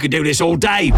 could do this all day.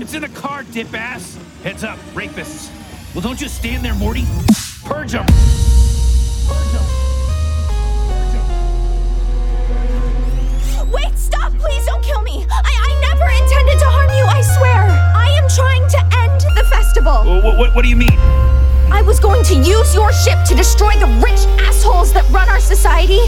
It's in the car, dip ass. Heads up, rapists. Well, don't just stand there, Morty. Purge them. Purge them. Wait, stop! Please don't kill me! I, I never intended to harm you, I swear! I am trying to end the festival! What, what, what do you mean? I was going to use your ship to destroy the rich assholes that run our society,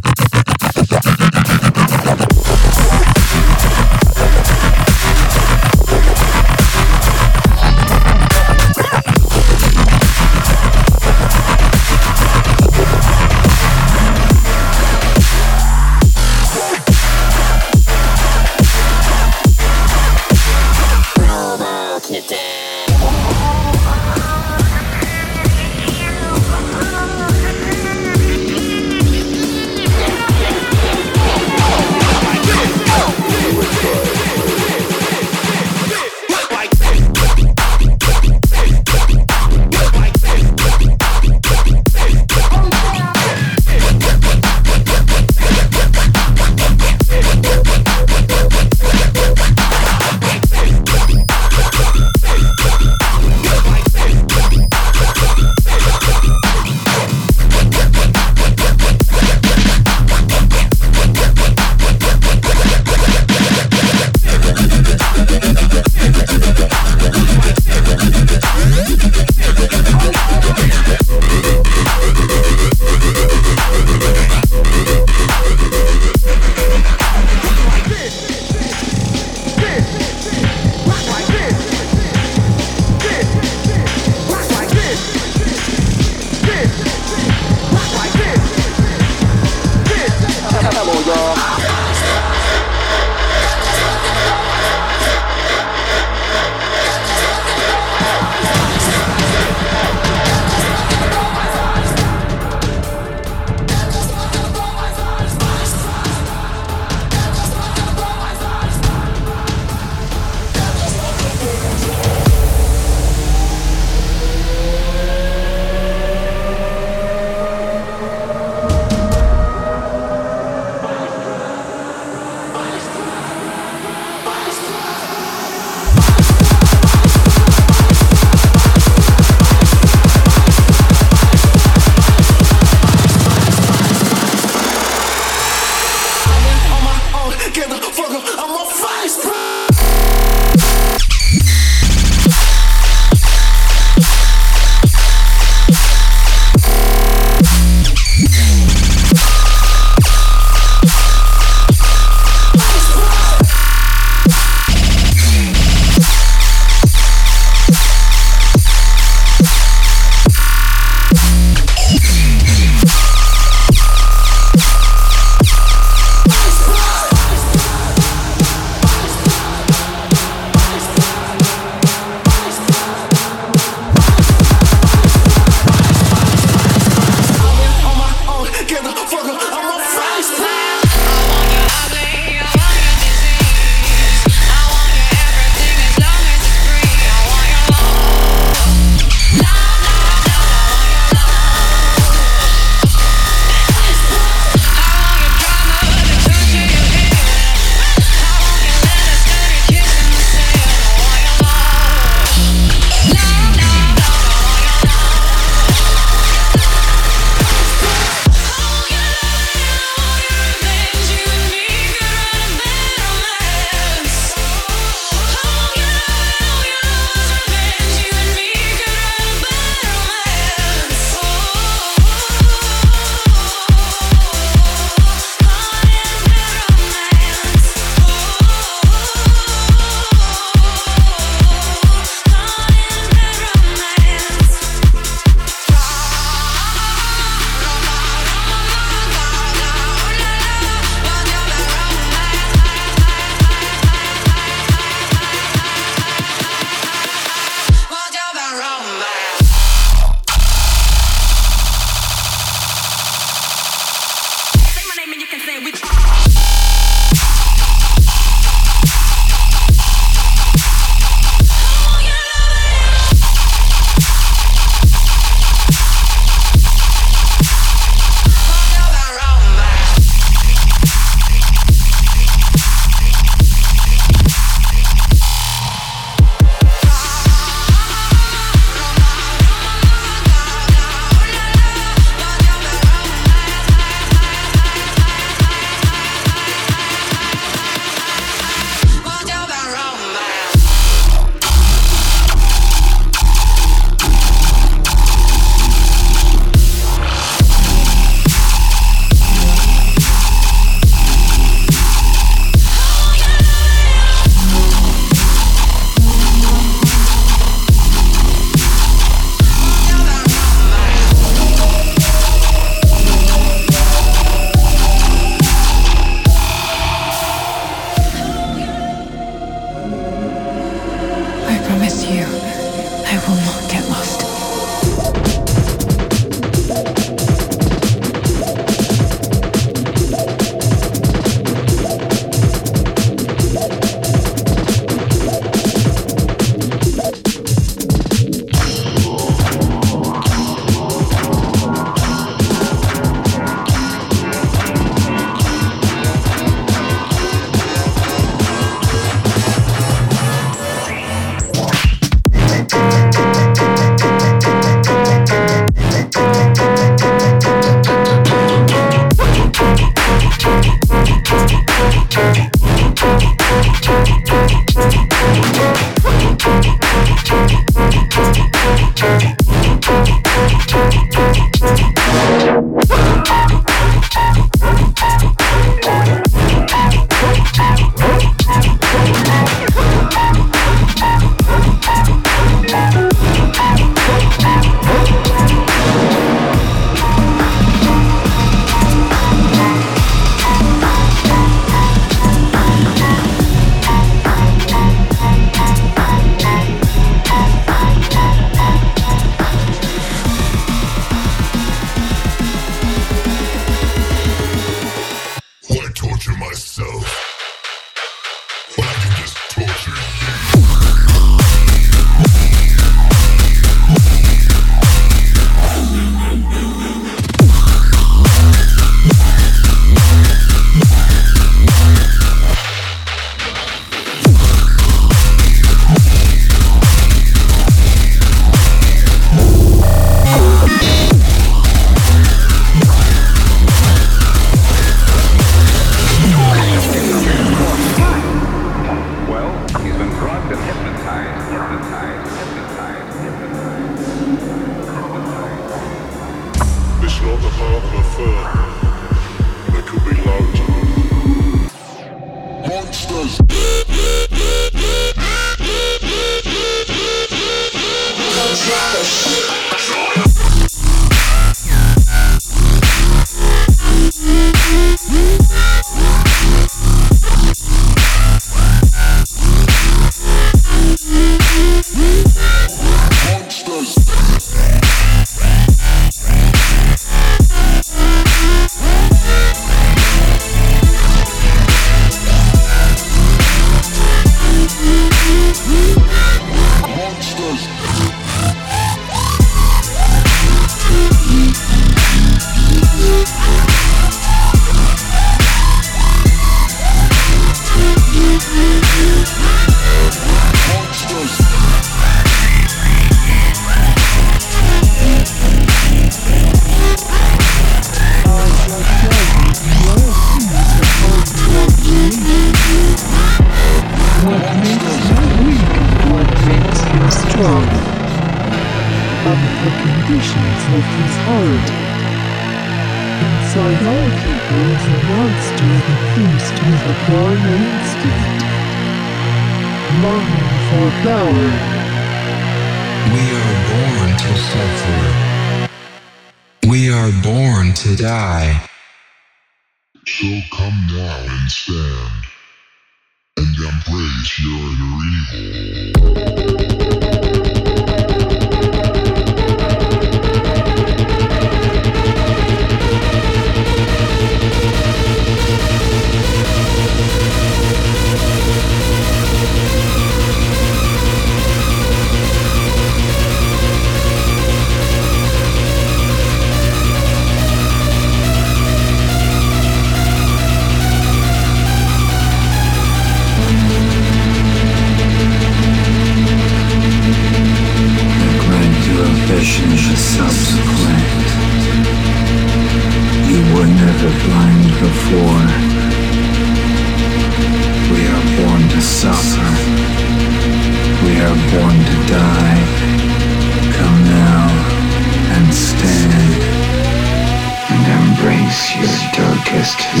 risk.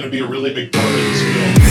Yes, part got this Yes,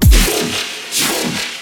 Thank you.